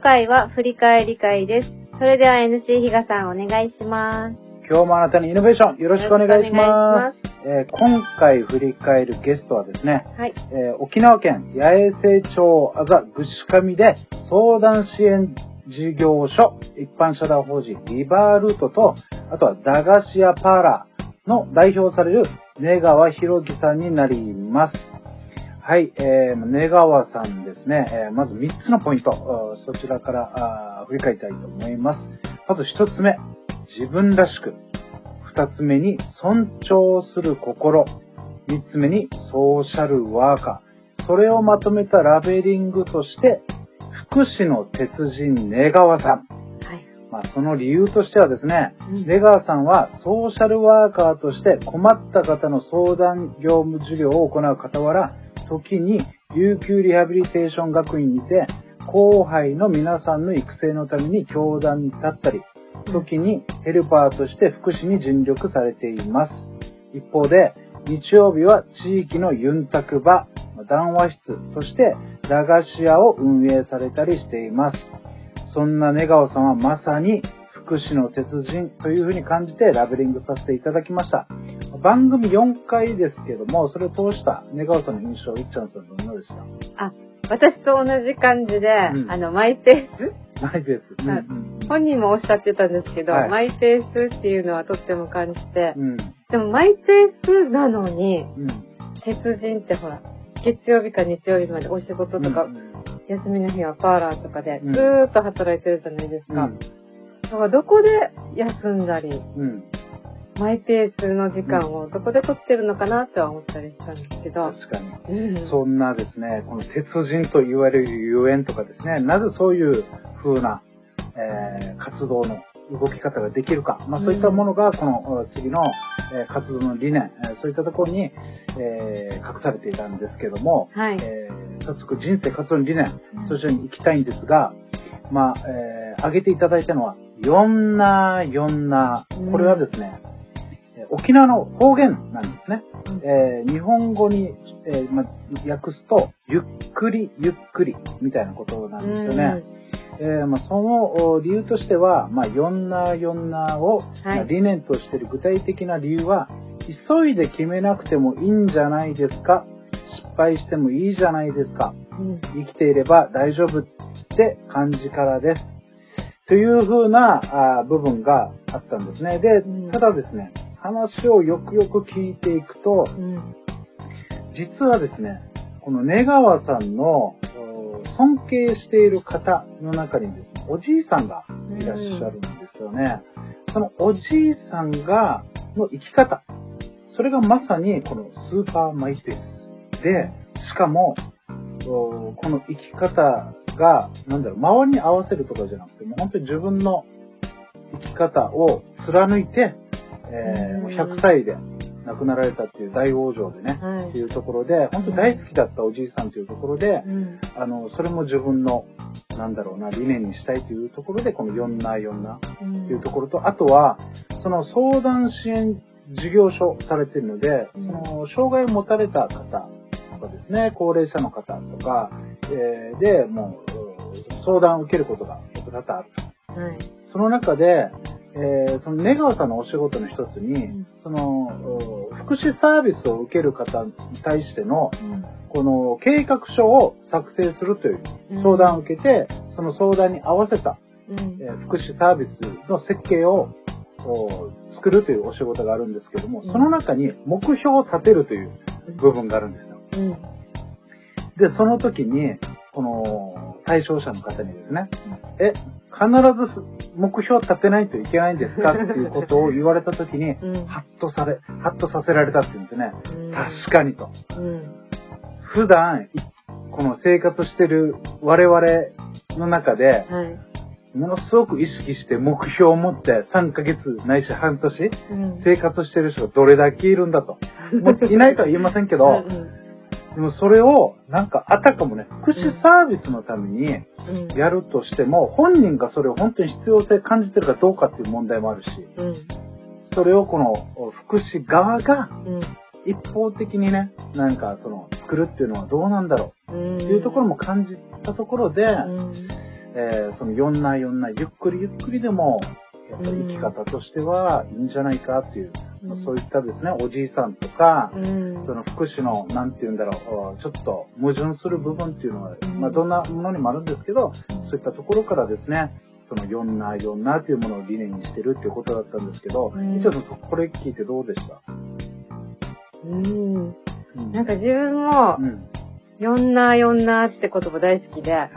回は振り返り会です。それでは NC 比嘉さんお願いします。今日もあなたにイノベーションよろしくお願いします。えー今回振り返るゲストはですね、はい。えー沖縄県八重瀬町あざぐしかみで相談支援事業所一般社団法人リバールートと、あとは駄菓子屋パーラーの代表される根川博樹さんになります。はい、えー、根川さんですね、えーまず3つのポイント、そちらから振り返りたいと思います。まず1つ目、自分らしく。2つ目に尊重する心。3つ目にソーシャルワーカー。それをまとめたラベリングとして、福祉の鉄人根川さん。はい。まあ、その理由としてはですね、うん根川さんはソーシャルワーカーとして困った方の相談業務事業を行う傍ら、時に琉球リハビリテーション学院にて、後輩の皆さんの育成のために教壇に立ったり、時にヘルパーとして福祉に尽力されています。一方で、日曜日は地域のユンタク場、談話室として駄菓子屋を運営されたりしています。そんな根川さんはまさに福祉の鉄人というふうに感じてラベリングさせていただきました。番組4回ですけども、それを通した根川さんの印象、いっちゃんさんどんなでした？あ、私と同じ感じで、うんあの、マイペース？ないです。はいうん本人もおっしゃってたんですけど、はいマイペースっていうのはとっても感じて、うん。でもマイペースなのに、うん。鉄人ってほら、月曜日か日曜日までお仕事とか、うん休みの日はパーラーとかでうんずーっと働いてるじゃないですか。うん。だからどこで休んだり、うん。マイペースの時間をどこで取ってるのかなっては思ったりしたんですけど。確かに。うん。そんなですね、この鉄人と言われるゆえんとかですね、なぜそういう風な、えー活動の動き方ができるか、まあそういったものがこの次の、えー活動の理念、えーそういったところに、えー隠されていたんですけども、はい。えー早速人生活動の理念、そちらに行きたいんですが、まあ、えー挙げていただいたのは、よんなよんなうん。これはですね、えー沖縄の方言なんですね。うんえー日本語に、えーま、訳すと、ゆっくりゆっくりみたいなことなんですよね。えーまあ、そのお理由としては、まあ、よんなよんなを、まあ理念としている具体的な理由は、急いで決めなくてもいいんじゃないですか失敗してもいいじゃないですかうんうん生きていれば大丈夫って感じからです。という風なあー部分があったんですね。でうん、ただですね、話をよくよく聞いていくと、うん実はですね、この根川さんの尊敬している方の中にですね、おじいさんがいらっしゃるんですよね。そのおじいさんが、の生き方、それがまさにこのスーパーマイペースで、しかも、この生き方が、なんだろう、周りに合わせるとかじゃなくて、もう本当に自分の生き方を貫いて、えーもう100歳で亡くなられたっていう大往生でね、はい。っていうところで、本当に大好きだったおじいさんというところで、うん。あの、それも自分の、なんだろうな、理念にしたいというところで、この4な4なうんというところと、あとは、その相談支援事業所されているので、うん。その障害を持たれた方とかですね、高齢者の方とか、えーで、もう、うん相談を受けることが多々あると。はい。その中で、えーその根川さんのお仕事の一つに、ん。その、お福祉サービスを受ける方に対しての、この計画書を作成するという相談を受けて、その相談に合わせた、うん。えー福祉サービスの設計をお作るというお仕事があるんですけども、うん。その中に目標を立てるという部分があるんですよ。うん。で、その時に、この対象者の方にですね、え、必ず目標を立てないといけないんですか？っていうことを言われた時に、うんハッとされ、ハッとさせられたっていうんですね。うん確かにと。うん普段、いこの生活してる我々の中で、はい。ものすごく意識して目標を持って3ヶ月ないし半年うん生活してる人がどれだけいるんだと。もういないとは言えませんけど、うんでもそれをなんかあたかもね、福祉サービスのためにうん。やるとしても、本人がそれを本当に必要性感じてるかどうかっていう問題もあるし、うんそれをこの福祉側がうん。一方的にね、なんかその作るっていうのはどうなんだろうっていうところも感じたところで、うん。えーその4な4な、ゆっくりゆっくりでも、やっぱり生き方としてはいいんじゃないかっていう、まあそういったですね、おじいさんとか、うん。その福祉の、なんて言うんだろう、ちょっと矛盾する部分っていうのは、うんまあどんなものにもあるんですけど、そういったところからですね、その4な4なっていうものを理念にしてるっていうことだったんですけど、うん一応これ聞いてどうでした？うん。うんなんか自分もう、ん。よんなよんなって言葉大好きで、はい。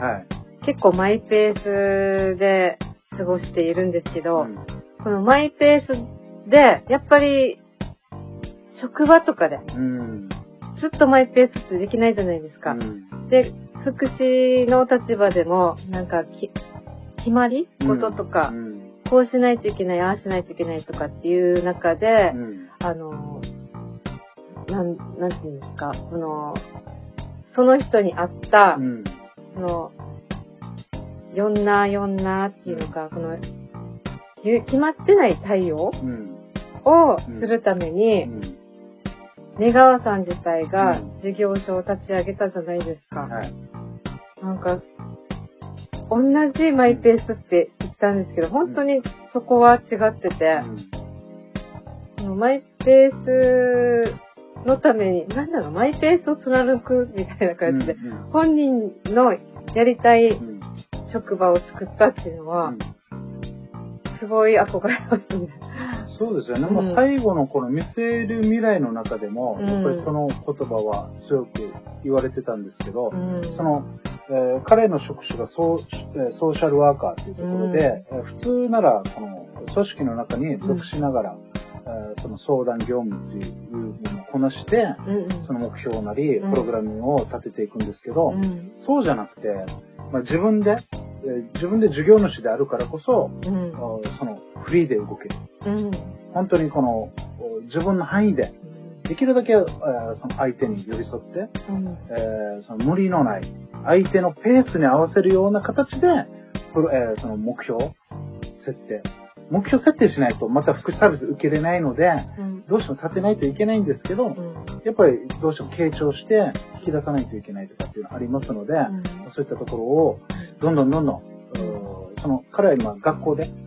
結構マイペースで過ごしているんですけど、うんこのマイペースで、やっぱり、職場とかで、うん。ずっとマイペースできないじゃないですか。うん。で、福祉の立場でも、なんかき、決まり？こととか、うん。こうしないといけない、ああしないといけないとかっていう中で、うん。あの、なん、なんていうんですか、この、その人に合った、うん。その、よんなよんなっていうのか、この、ゆ決まってない対応うんをするためうに、ん根川さん自体がうん事業所を立ち上げたじゃないですか。はい。なんか、同じマイペースって言ったんですけど、本当にそこは違ってて、そのマイペースのために、なんだろう、マイペースを貫くみたいな感じで、うん本人のやりたいうん職場を作ったっていうのは、すごい憧れますね。そうですよね。うん。もう最後のこの見せる未来の中でも、うん。やっぱりその言葉は強く言われてたんですけど、うん。その、えー彼の職種がソーえーソーシャルワーカーというところで、えー普通ならこの組織の中に属しながら、えーその相談業務っていうものをこなして、うんうん。その目標なり、うん。プログラミングを立てていくんですけど、うん。そうじゃなくて、まあ、自分で、えー自分で事業主であるからこそ、うん。あそのフリーで動ける。うん。本当にこのお自分の範囲で、できるだけ、えーその相手に寄り添って、うん。えーその無理のない、相手のペースに合わせるような形で、えーその目標設定。目標設定しないとまた福祉サービス受けれないので、うん。どうしても立てないといけないんですけど、うん。やっぱりどうしても傾聴して引き出さないといけないとかっていうのがありますので、そういったところをどんどんどんどん、その彼は今学校でうん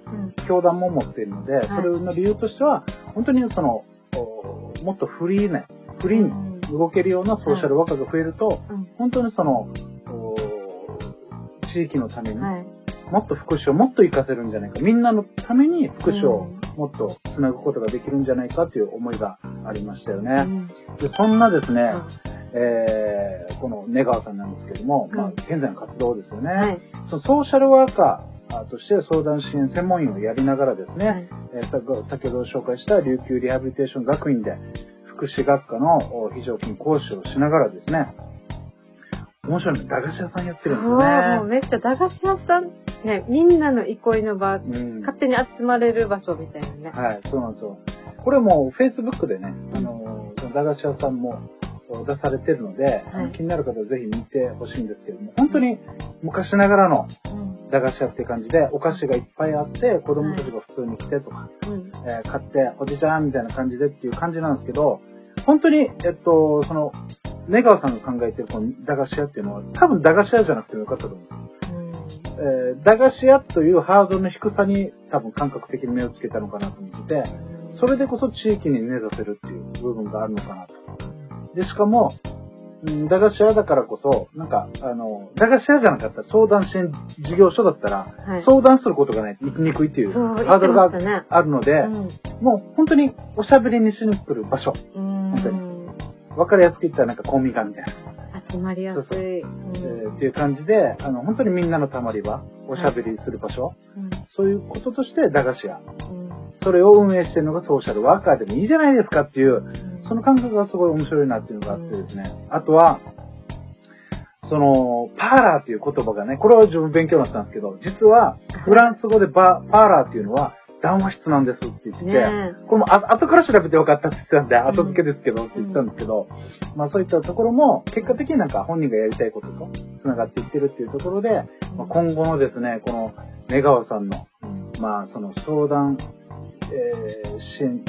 教団も持っているので、い。それの理由としては、本当にその、おもっとフリーな、フリーに動けるようなソーシャルワーカーが増えると、うん。本当にその、お地域のために、はい。もっと福祉をもっと活かせるんじゃないか、みんなのために福祉をもっとつなぐことができるんじゃないかという思いがありましたようね。ん。でそんなですね、はえーこの根川さんなんですけども、まあうん、現在の活動ですよね。い。そのソーシャルワーカーとして相談支援専門員をやりながらですね、はいえーさ先ほど紹介した琉球リハビリテーション学院で福祉学科のお非常勤講師をしながらですね、面白いのが駄菓子屋さんやってるんですそうもう。めっちゃ駄菓子屋さん、ね、みんなの憩いの場、うん勝手に集まれる場所みたいなね。はい、そうなんですよ。これも Facebook でね、あの、駄菓子屋さんも出されてるので、はい気になる方はぜひ見てほしいんですけども、本当に昔ながらのうん駄菓子屋っていう感じで、お菓子がいっぱいあって、子供たちが普通に来てとか、うんえー買って、おじちゃんみたいな感じでっていう感じなんですけど、本当に、えっと、その、根川さんが考えてるこの駄菓子屋っていうのは、多分駄菓子屋じゃなくてもよかったと思うんですよ。えー駄菓子屋というハードルの低さに多分感覚的に目をつけたのかなと思ってて、それでこそ地域に根ざせるっていう部分があるのかなと。で、しかも、うん駄菓子屋だからこそ、なんか、あの、駄菓子屋じゃなかったら相談支援事業所だったら、はい。相談することがないと行きにくいっていうそうハードルが言ってましたね。あるので、うん。もう本当におしゃべりにしに来る場所。うん。本当に。わかりやすく言ったらなんかコミカみたいな、集まりやすい。えーっていう感じで、あの、本当にみんなのたまり場、おしゃべりする場所、うん。そういうこととして駄菓子屋。うん。それを運営してるのがソーシャルワーカーでもいいじゃないですかっていう、うんその感覚がすごい面白いなっていうのがあってですね。あとは、その、パーラーっていう言葉がね、これは自分勉強になったんですけど、実は、フランス語でバパーラーっていうのは、談話室なんですって言ってて、ねこれもあ後から調べて分かったって言ってたんで、後付けですけどって言ってたんですけど、まあそういったところも、結果的になんか本人がやりたいことと繋がっていってるっていうところで、まあ、今後のですね、この、根川さんの、まあその相談、えー支援、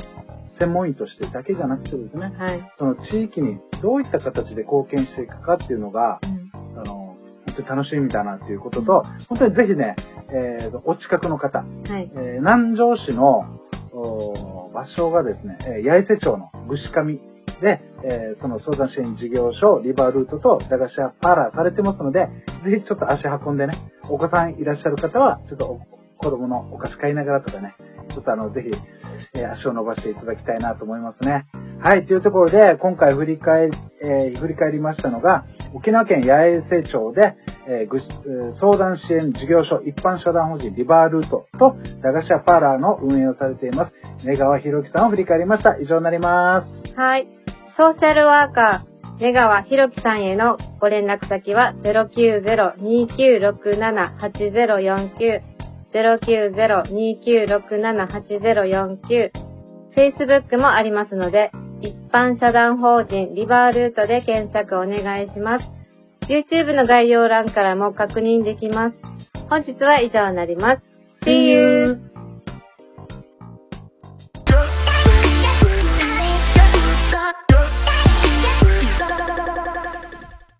専門員としてだけじゃなくてですね、はい。その地域にどういった形で貢献していくかっていうのが、うんあの、本当当に楽しみだなっていうことと、本当にぜひね、えー、お近くの方、はい。えー南城市のお場所がですね、えー八重瀬町のぐし上で、えーその相談支援事業所、リバールートと駄菓子屋パーラーされてますので、ぜひちょっと足運んでね、お子さんいらっしゃる方は、ちょっとお子供のお菓子買いながらとかね、ちょっとあの、ぜひ、えー足を伸ばしていただきたいなと思いますね。はい、というところで、今回振り返り、えー振り返りましたのが、沖縄県八重瀬町で、えーぐえー相談支援事業所一般社団法人リバールートと駄菓子屋パーラーの運営をされています、根川博樹さんを振り返りました。以上になります。はい。ソーシャルワーカー、根川博樹さんへのご連絡先は090-2967-8049 090-2967-8049 Facebook もありますので、一般社団法人リバールートで検索お願いします。YouTube の概要欄からも確認できます。本日は以上になります。See you!